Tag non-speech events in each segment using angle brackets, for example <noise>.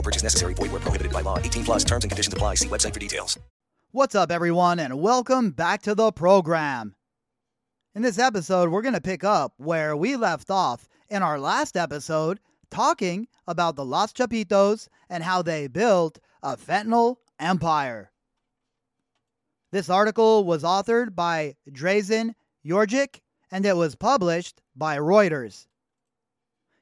No purchase necessary. Void where prohibited by law. 18 plus terms and conditions apply. See website for details. What's up, everyone, and welcome back to the program. In this episode, we're going to pick up where we left off in our last episode, talking about the Los Chapitos and how they built a fentanyl empire. This article was authored by Drazen Jorgic and it was published by Reuters.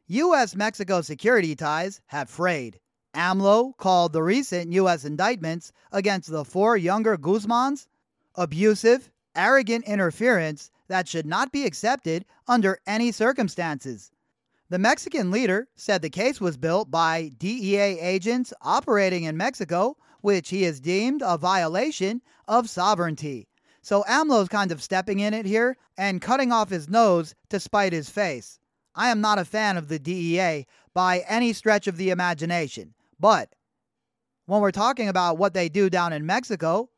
U.S. Mexico security ties have frayed. AMLO called the recent U.S. indictments against the four younger Guzmans abusive, arrogant interference that should not be accepted under any circumstances. The Mexican leader said the case was built by DEA agents operating in Mexico, which he has deemed a violation of sovereignty. So AMLO's kind of stepping in it here and cutting off his nose to spite his face. I am not a fan of the DEA by any stretch of the imagination, but when we're talking about what they do down in Mexico,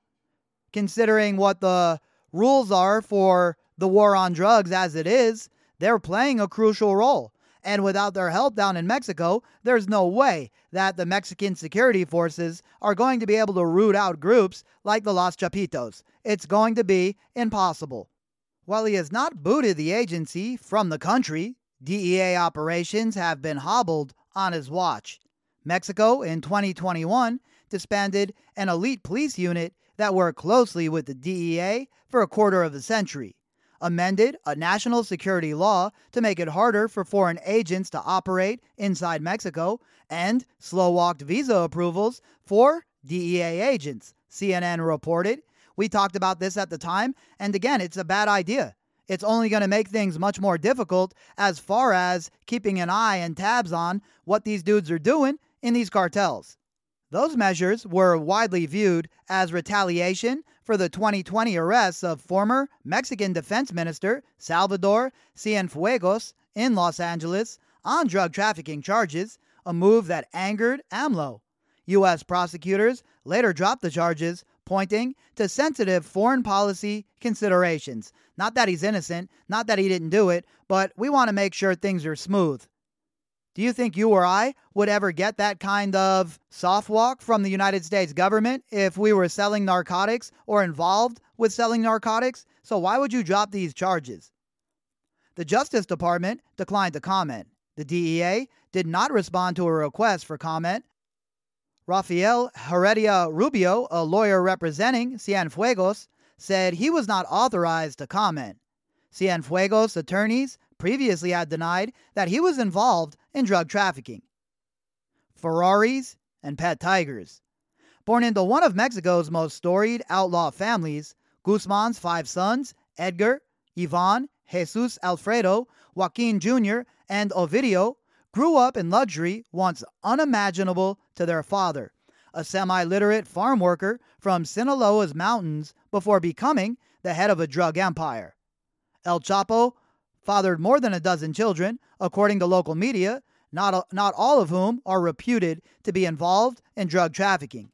considering what the rules are for the war on drugs as it is, they're playing a crucial role. And without their help down in Mexico, there's no way that the Mexican security forces are going to be able to root out groups like the Los Chapitos. It's going to be impossible. While he has not booted the agency from the country, DEA operations have been hobbled on his watch. Mexico in 2021 disbanded an elite police unit that worked closely with the DEA for a quarter of a century amended a national security law to make it harder for foreign agents to operate inside Mexico, and slow walked visa approvals for DEA agents, CNN reported. We talked about this at the time, and again, it's a bad idea. It's only going to make things much more difficult as far as keeping an eye and tabs on what these dudes are doing in these cartels. Those measures were widely viewed as retaliation for the 2020 arrests of former Mexican Defense Minister Salvador Cienfuegos in Los Angeles on drug trafficking charges, a move that angered AMLO. U.S. prosecutors later dropped the charges, pointing to sensitive foreign policy considerations. Not that he's innocent, not that he didn't do it, but we want to make sure things are smooth. Do you think you or I would ever get that kind of soft walk from the United States government if we were selling narcotics or involved with selling narcotics? So why would you drop these charges? The Justice Department declined to comment. The DEA did not respond to a request for comment. Rafael Heredia Rubio, a lawyer representing Cienfuegos, said he was not authorized to comment. Cienfuegos attorneys previously had denied that he was involved in drug trafficking. Ferraris and pet tigers. Born into one of Mexico's most storied outlaw families, Guzman's five sons, Edgar, Ivan, Jesus Alfredo, Joaquin Jr., and Ovidio, grew up in luxury once unimaginable to their father, a semi literate farm worker from Sinaloa's mountains before becoming the head of a drug empire. El Chapo fathered more than a dozen children, according to local media, not, not all of whom are reputed to be involved in drug trafficking.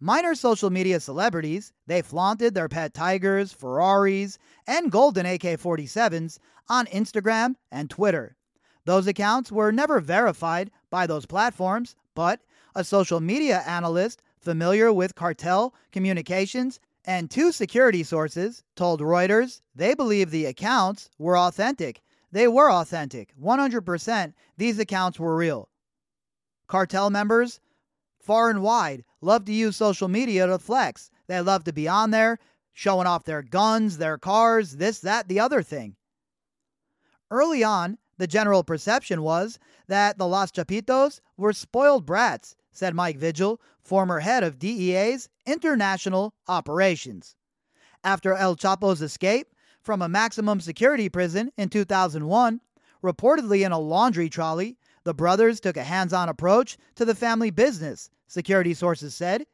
Minor social media celebrities, they flaunted their pet tigers, Ferraris, and golden AK 47s on Instagram and Twitter. Those accounts were never verified by those platforms, but a social media analyst familiar with cartel communications and two security sources told Reuters they believe the accounts were authentic. They were authentic. 100% these accounts were real. Cartel members far and wide love to use social media to flex. They love to be on there, showing off their guns, their cars, this, that, the other thing. Early on, the general perception was that the Los Chapitos were spoiled brats, said Mike Vigil, former head of DEA's international operations. After El Chapo's escape from a maximum security prison in 2001, reportedly in a laundry trolley, the brothers took a hands on approach to the family business, security sources said.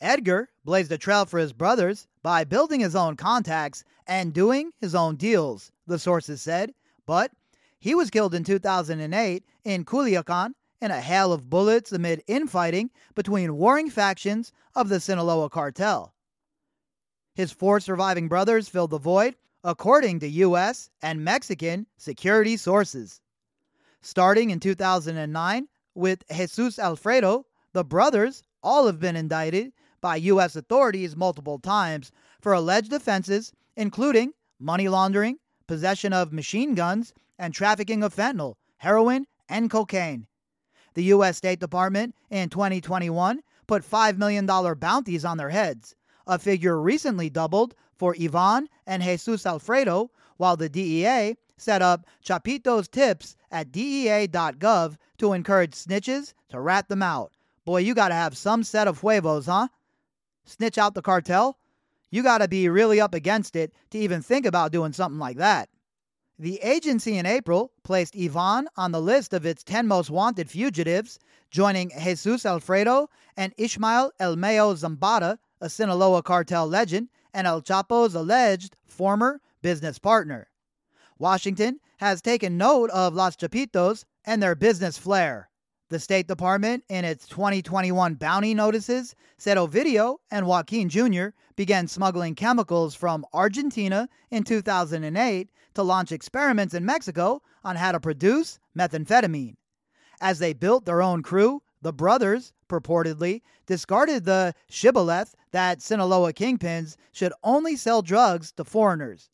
Edgar blazed a trail for his brothers by building his own contacts and doing his own deals, the sources said, but he was killed in 2008 in Culiacan in a hail of bullets amid infighting between warring factions of the Sinaloa cartel. His four surviving brothers filled the void, according to U.S. and Mexican security sources. Starting in 2009 with Jesus Alfredo, the brothers all have been indicted by U.S. authorities multiple times for alleged offenses, including money laundering, possession of machine guns, and trafficking of fentanyl, heroin, and cocaine. The U.S. State Department in 2021 put $5 million bounties on their heads, a figure recently doubled for Ivan and Jesus Alfredo, while the DEA set up Chapitos tips at DEA.gov to encourage snitches to rat them out. Boy, you gotta have some set of huevos, huh? Snitch out the cartel? You gotta be really up against it to even think about doing something like that. The agency in April placed Ivan on the list of its 10 most wanted fugitives, joining Jesus Alfredo and Ismael El Mayo Zambada, a Sinaloa cartel legend, and El Chapo's alleged former business partner. Washington has taken note of Los Chapitos and their business flair. The State Department, in its 2021 bounty notices, said Ovidio and Joaquin Jr. began smuggling chemicals from Argentina in 2008 to launch experiments in Mexico on how to produce methamphetamine. As they built their own crew, the brothers, purportedly, discarded the shibboleth that Sinaloa kingpins should only sell drugs to foreigners.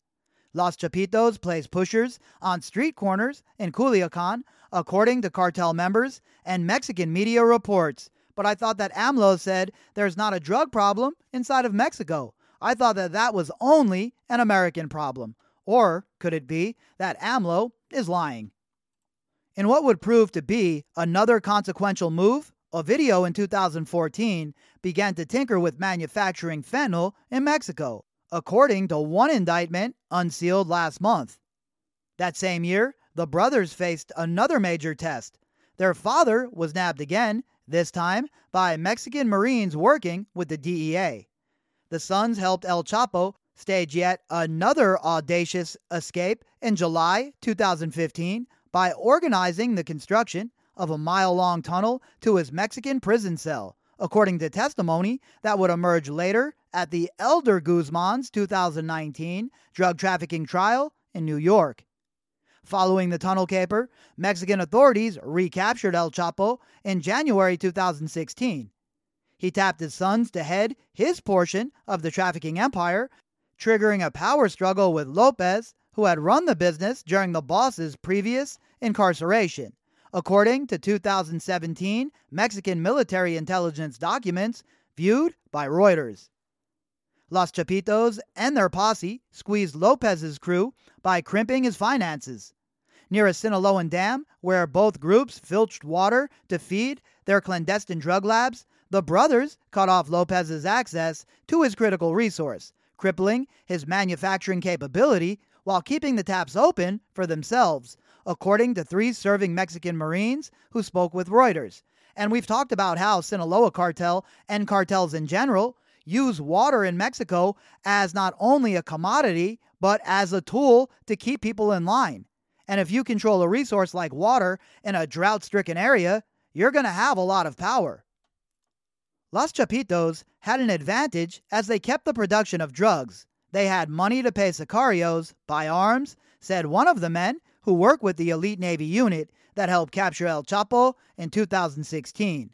Los Chapitos place pushers on street corners in Culiacan, according to cartel members and Mexican media reports. But I thought that AMLO said there's not a drug problem inside of Mexico. I thought that that was only an American problem. Or could it be that AMLO is lying? In what would prove to be another consequential move, Ovidio in 2014 began to tinker with manufacturing fentanyl in Mexico according to one indictment unsealed last month. That same year, the brothers faced another major test. Their father was nabbed again, this time by Mexican Marines working with the DEA. The sons helped El Chapo stage yet another audacious escape in July 2015 by organizing the construction of a mile long tunnel to his Mexican prison cell, according to testimony that would emerge later at the Elder Guzman's 2019 drug trafficking trial in New York. Following the tunnel caper, Mexican authorities recaptured El Chapo in January 2016. He tapped his sons to head his portion of the trafficking empire, triggering a power struggle with Lopez, who had run the business during the boss's previous incarceration. According to 2017 Mexican military intelligence documents viewed by Reuters. Los Chapitos and their posse squeezed Lopez's crew by crimping his finances. Near a Sinaloan dam, where both groups filched water to feed their clandestine drug labs, the brothers cut off Lopez's access to his critical resource, crippling his manufacturing capability while keeping the taps open for themselves, according to three serving Mexican Marines who spoke with Reuters. And we've talked about how Sinaloa cartel and cartels in general use water in Mexico as not only a commodity, but as a tool to keep people in line. And if you control a resource like water in a drought stricken area, you're going to have a lot of power. Los Chapitos had an advantage as they kept the production of drugs. They had money to pay sicarios, buy arms, said one of the men who worked with the elite Navy unit that helped capture El Chapo in 2016.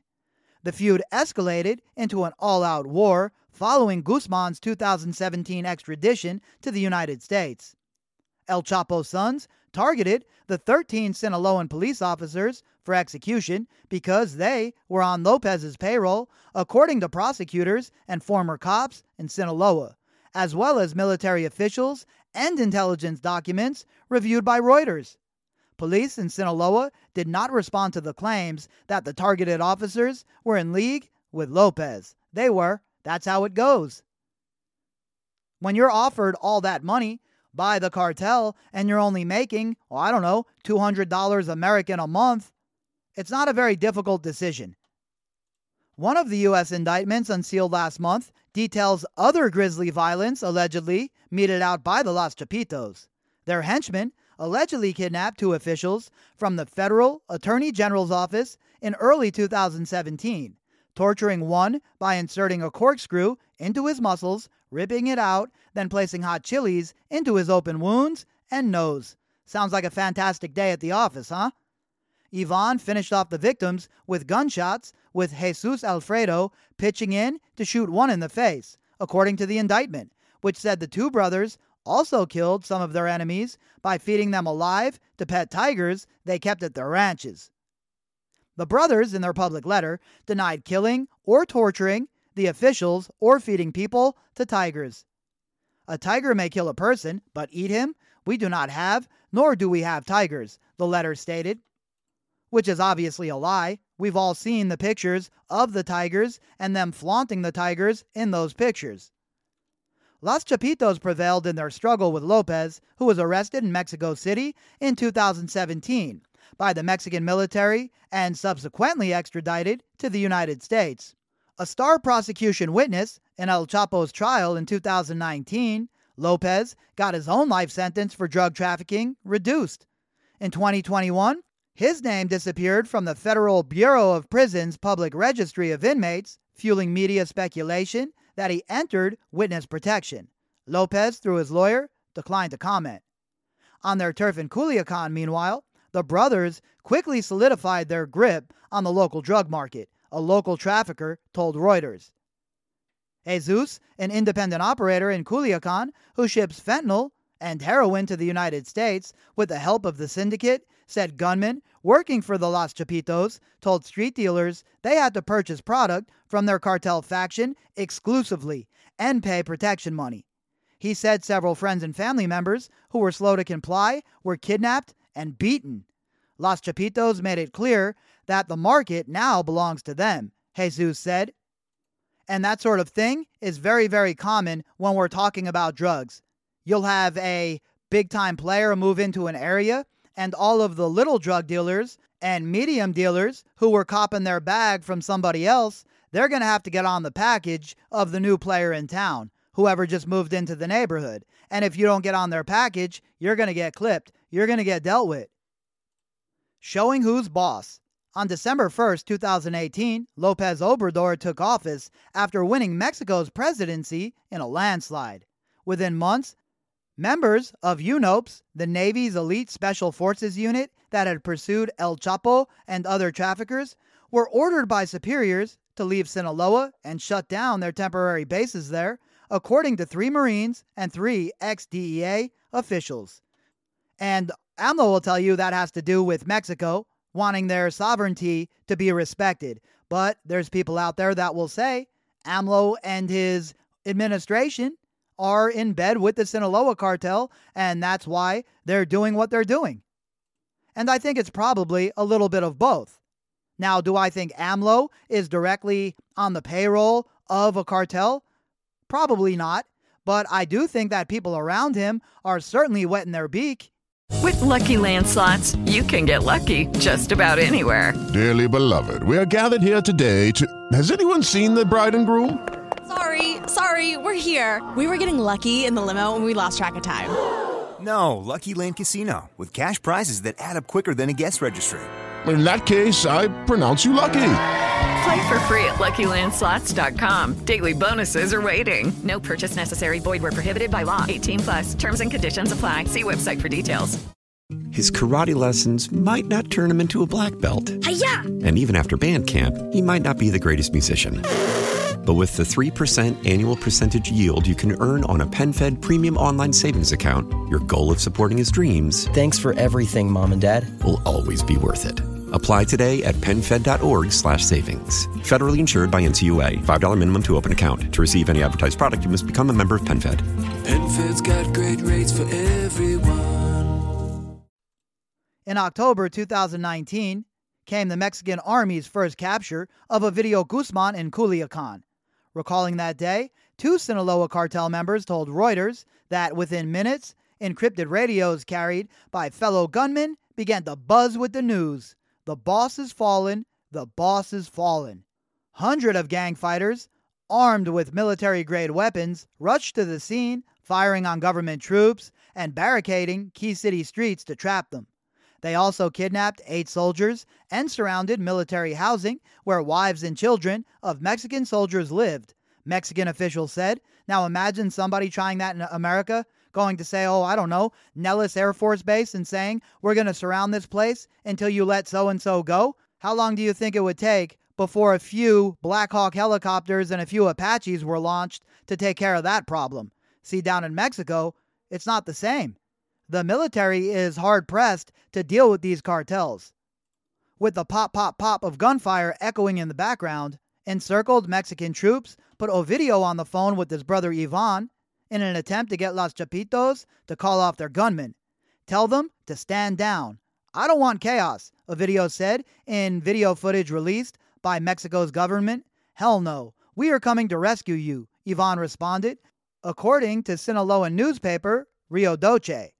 The feud escalated into an all out war following Guzman's 2017 extradition to the United States. El Chapo's sons targeted the 13 Sinaloan police officers for execution because they were on Lopez's payroll, according to prosecutors and former cops in Sinaloa, as well as military officials and intelligence documents reviewed by Reuters. Police in Sinaloa did not respond to the claims that the targeted officers were in league with Lopez. They were. That's how it goes. When you're offered all that money by the cartel and you're only making, well, I don't know, $200 American a month, it's not a very difficult decision. One of the U.S. indictments unsealed last month details other grisly violence allegedly meted out by the Los Chapitos. Their henchmen allegedly kidnapped two officials from the federal attorney general's office in early 2017, torturing one by inserting a corkscrew into his muscles, ripping it out, then placing hot chilies into his open wounds and nose. Sounds like a fantastic day at the office, huh? Ivan finished off the victims with gunshots, with Jesus Alfredo pitching in to shoot one in the face, according to the indictment, which said the two brothers also killed some of their enemies by feeding them alive to pet tigers they kept at their ranches. The brothers, in their public letter, denied killing or torturing the officials or feeding people to tigers. A tiger may kill a person, but eat him? We do not have, nor do we have tigers, the letter stated. Which is obviously a lie. We've all seen the pictures of the tigers and them flaunting the tigers in those pictures. Los Chapitos prevailed in their struggle with Lopez, who was arrested in Mexico City in 2017 by the Mexican military and subsequently extradited to the United States. A star prosecution witness in El Chapo's trial in 2019, Lopez got his own life sentence for drug trafficking reduced. In 2021, his name disappeared from the Federal Bureau of Prisons public registry of inmates, fueling media speculation that he entered witness protection. Lopez, through his lawyer, declined to comment. On their turf in Culiacan, meanwhile, the brothers quickly solidified their grip on the local drug market, a local trafficker told Reuters. Jesus, an independent operator in Culiacan who ships fentanyl and heroin to the United States with the help of the syndicate, said gunmen working for the Los Chapitos told street dealers they had to purchase product from their cartel faction exclusively and pay protection money. He said several friends and family members who were slow to comply were kidnapped and beaten. Los Chapitos made it clear that the market now belongs to them, Jesus said. And that sort of thing is very, very common when we're talking about drugs. You'll have a big time player move into an area, and all of the little drug dealers and medium dealers who were copping their bag from somebody else, they're going to have to get on the package of the new player in town, whoever just moved into the neighborhood. And if you don't get on their package, you're going to get clipped. You're going to get dealt with. Showing who's boss. On December 1st, 2018, Lopez Obrador took office after winning Mexico's presidency in a landslide. Within months, members of UNOPES, the Navy's elite special forces unit that had pursued El Chapo and other traffickers, were ordered by superiors to leave Sinaloa and shut down their temporary bases there, according to three Marines and three ex DEA officials. And AMLO will tell you that has to do with Mexico wanting their sovereignty to be respected. But there's people out there that will say AMLO and his administration are in bed with the Sinaloa cartel, and that's why they're doing what they're doing. And I think it's probably a little bit of both. Now, do I think AMLO is directly on the payroll of a cartel? Probably not. But I do think that people around him are certainly wetting their beak. With lucky landslots, you can get lucky just about anywhere. Dearly beloved, we are gathered here today to. Has anyone seen the bride and groom? Sorry, sorry, we're here. We were getting lucky in the limo and we lost track of time. <gasps> No, Lucky Land Casino, with cash prizes that add up quicker than a guest registry. In that case, I pronounce you lucky. Play for free at LuckyLandSlots.com. Daily bonuses are waiting. No purchase necessary. Void where prohibited by law. 18 plus. Terms and conditions apply. See website for details. His karate lessons might not turn him into a black belt. Hi-ya! And even after band camp, he might not be the greatest musician. But with the 3% annual percentage yield you can earn on a PenFed premium online savings account, your goal of supporting his dreams Thanks for everything, Mom and Dad. will always be worth it. Apply today at PenFed.org slash savings. Federally insured by NCUA. $5 minimum to open account. To receive any advertised product, you must become a member of PenFed. PenFed's got great rates for everyone. In October 2019 came the Mexican Army's first capture of Ovidio Guzman in Culiacan. Recalling that day, two Sinaloa cartel members told Reuters that within minutes, encrypted radios carried by fellow gunmen began to buzz with the news. The boss is fallen, the boss is fallen. Hundred of gang fighters, armed with military grade weapons, rushed to the scene, firing on government troops and barricading key city streets to trap them. They also kidnapped eight soldiers and surrounded military housing where wives and children of Mexican soldiers lived. Mexican officials said. Now imagine somebody trying that in America, going to say, oh, I don't know, Nellis Air Force Base and saying, we're going to surround this place until you let so and so go. How long do you think it would take before a few Black Hawk helicopters and a few Apaches were launched to take care of that problem? See, down in Mexico, it's not the same. The military is hard pressed to deal with these cartels. With the pop, pop, pop of gunfire echoing in the background, encircled Mexican troops put Ovidio on the phone with his brother Ivan in an attempt to get Los Chapitos to call off their gunmen. Tell them to stand down. I don't want chaos, Ovidio said in video footage released by Mexico's government. Hell no. We are coming to rescue you, Ivan responded, according to Sinaloan newspaper Rio Doce.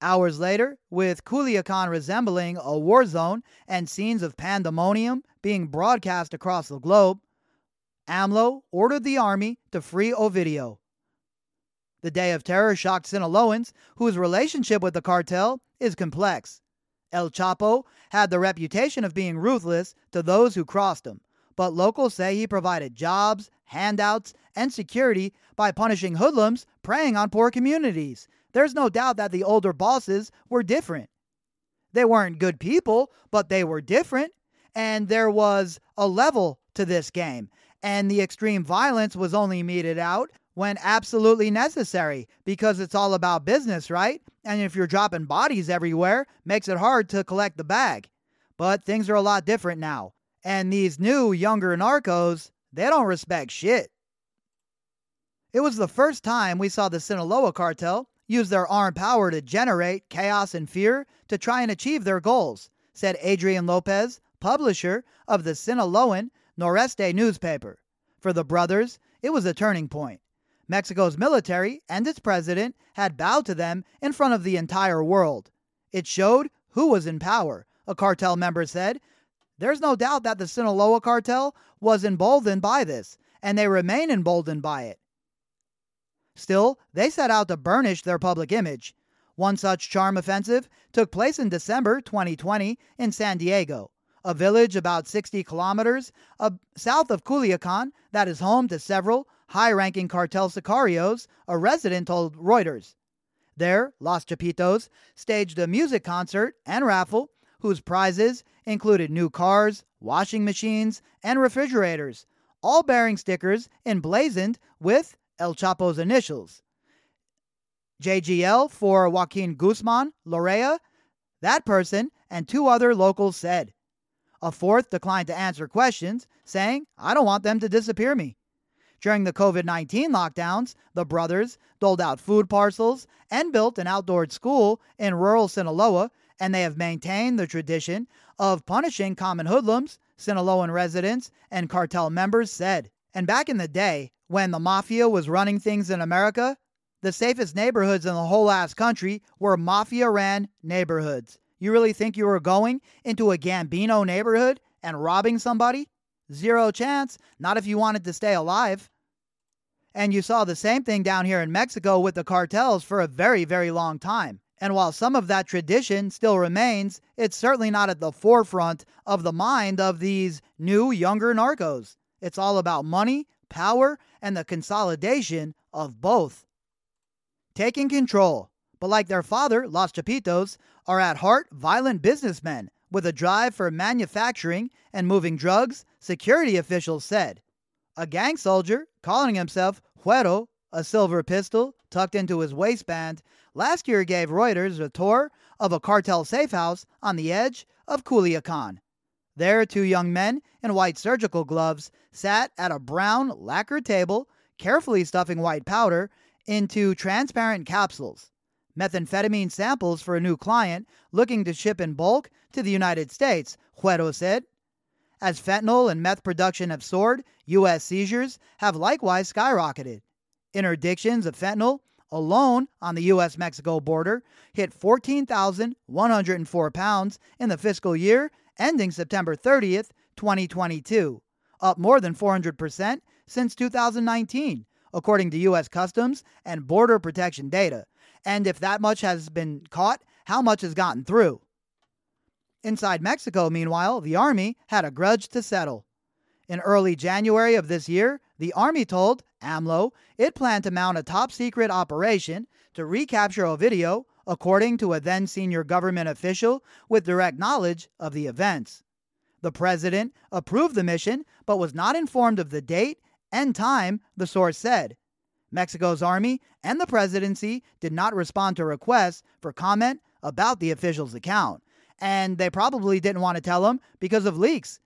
Hours later, with Culiacan resembling a war zone and scenes of pandemonium being broadcast across the globe, AMLO ordered the army to free Ovidio. The Day of Terror shocked Sinaloans, whose relationship with the cartel is complex. El Chapo had the reputation of being ruthless to those who crossed him, but locals say he provided jobs, handouts, and security by punishing hoodlums preying on poor communities there's no doubt that the older bosses were different. They weren't good people, but they were different. And there was a level to this game. And the extreme violence was only meted out when absolutely necessary because it's all about business, right? And if you're dropping bodies everywhere, makes it hard to collect the bag. But things are a lot different now. And these new younger narcos, they don't respect shit. It was the first time we saw the Sinaloa cartel use their armed power to generate chaos and fear to try and achieve their goals, said Adrian Lopez, publisher of the Sinaloan Noroeste newspaper. For the brothers, it was a turning point. Mexico's military and its president had bowed to them in front of the entire world. It showed who was in power, a cartel member said. There's no doubt that the Sinaloa cartel was emboldened by this, and they remain emboldened by it. Still, they set out to burnish their public image. One such charm offensive took place in December 2020 in San Diego, a village about 60 kilometers south of Culiacan that is home to several high ranking cartel sicarios, a resident told Reuters. There, Los Chapitos staged a music concert and raffle whose prizes included new cars, washing machines, and refrigerators, all bearing stickers emblazoned with El Chapo's initials. JGL for Joaquin Guzman Loera, that person, and two other locals said. A fourth declined to answer questions, saying, I don't want them to disappear me. During the COVID 19 lockdowns, the brothers doled out food parcels and built an outdoor school in rural Sinaloa, and they have maintained the tradition of punishing common hoodlums, Sinaloan residents, and cartel members said. And back in the day, when the mafia was running things in America, the safest neighborhoods in the whole ass country were mafia ran neighborhoods. You really think you were going into a Gambino neighborhood and robbing somebody? Zero chance, not if you wanted to stay alive. And you saw the same thing down here in Mexico with the cartels for a very, very long time. And while some of that tradition still remains, it's certainly not at the forefront of the mind of these new, younger narcos. It's all about money, power, and the consolidation of both. Taking control, but like their father, Los Chapitos, are at heart violent businessmen with a drive for manufacturing and moving drugs, security officials said. A gang soldier, calling himself Huero, a silver pistol tucked into his waistband, last year gave Reuters a tour of a cartel safe house on the edge of Culiacan. There, two young men in white surgical gloves sat at a brown lacquer table, carefully stuffing white powder into transparent capsules. Methamphetamine samples for a new client looking to ship in bulk to the United States, Huero said. As fentanyl and meth production have soared, U.S. seizures have likewise skyrocketed. Interdictions of fentanyl alone on the U.S. Mexico border hit 14,104 pounds in the fiscal year ending September 30th, 2022, up more than 400% since 2019, according to U.S. Customs and Border Protection data. And if that much has been caught, how much has gotten through? Inside Mexico, meanwhile, the Army had a grudge to settle. In early January of this year, the Army told AMLO it planned to mount a top secret operation to recapture Ovidio, according to a then senior government official with direct knowledge of the events. The president approved the mission but was not informed of the date and time, the source said. Mexico's army and the presidency did not respond to requests for comment about the official's account, and they probably didn't want to tell him because of leaks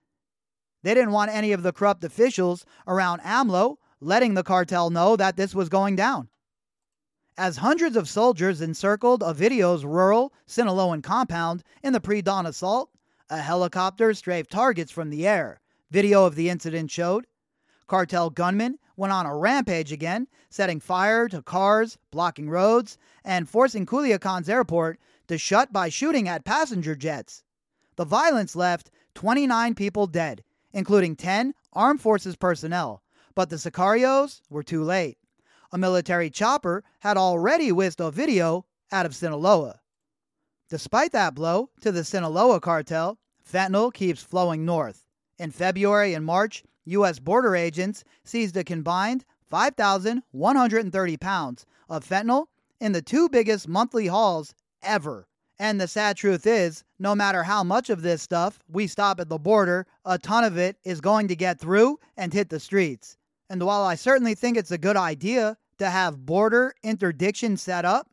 they didn't want any of the corrupt officials around AMLO letting the cartel know that this was going down. As hundreds of soldiers encircled Ovidio's rural Sinaloan compound in the pre dawn assault, a helicopter strafed targets from the air. Video of the incident showed. Cartel gunmen went on a rampage again, setting fire to cars, blocking roads, and forcing Culiacan's airport to shut by shooting at passenger jets. The violence left 29 people dead, including 10 armed forces personnel, but the Sicarios were too late. A military chopper had already whisked Ovidio out of Sinaloa. Despite that blow to the Sinaloa cartel, fentanyl keeps flowing north. In February and March, U.S. border agents seized a combined 5,130 pounds of fentanyl in the two biggest monthly hauls ever and the sad truth is, no matter how much of this stuff we stop at the border, a ton of it is going to get through and hit the streets. And while I certainly think it's a good idea to have border interdiction set up,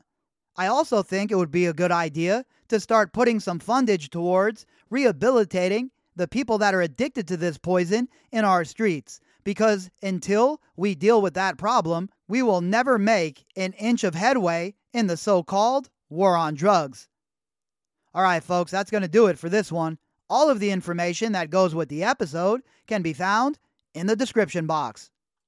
I also think it would be a good idea to start putting some fundage towards rehabilitating the people that are addicted to this poison in our streets. Because until we deal with that problem, we will never make an inch of headway in the so called war on drugs. All right, folks, that's going to do it for this one. All of the information that goes with the episode can be found in the description box.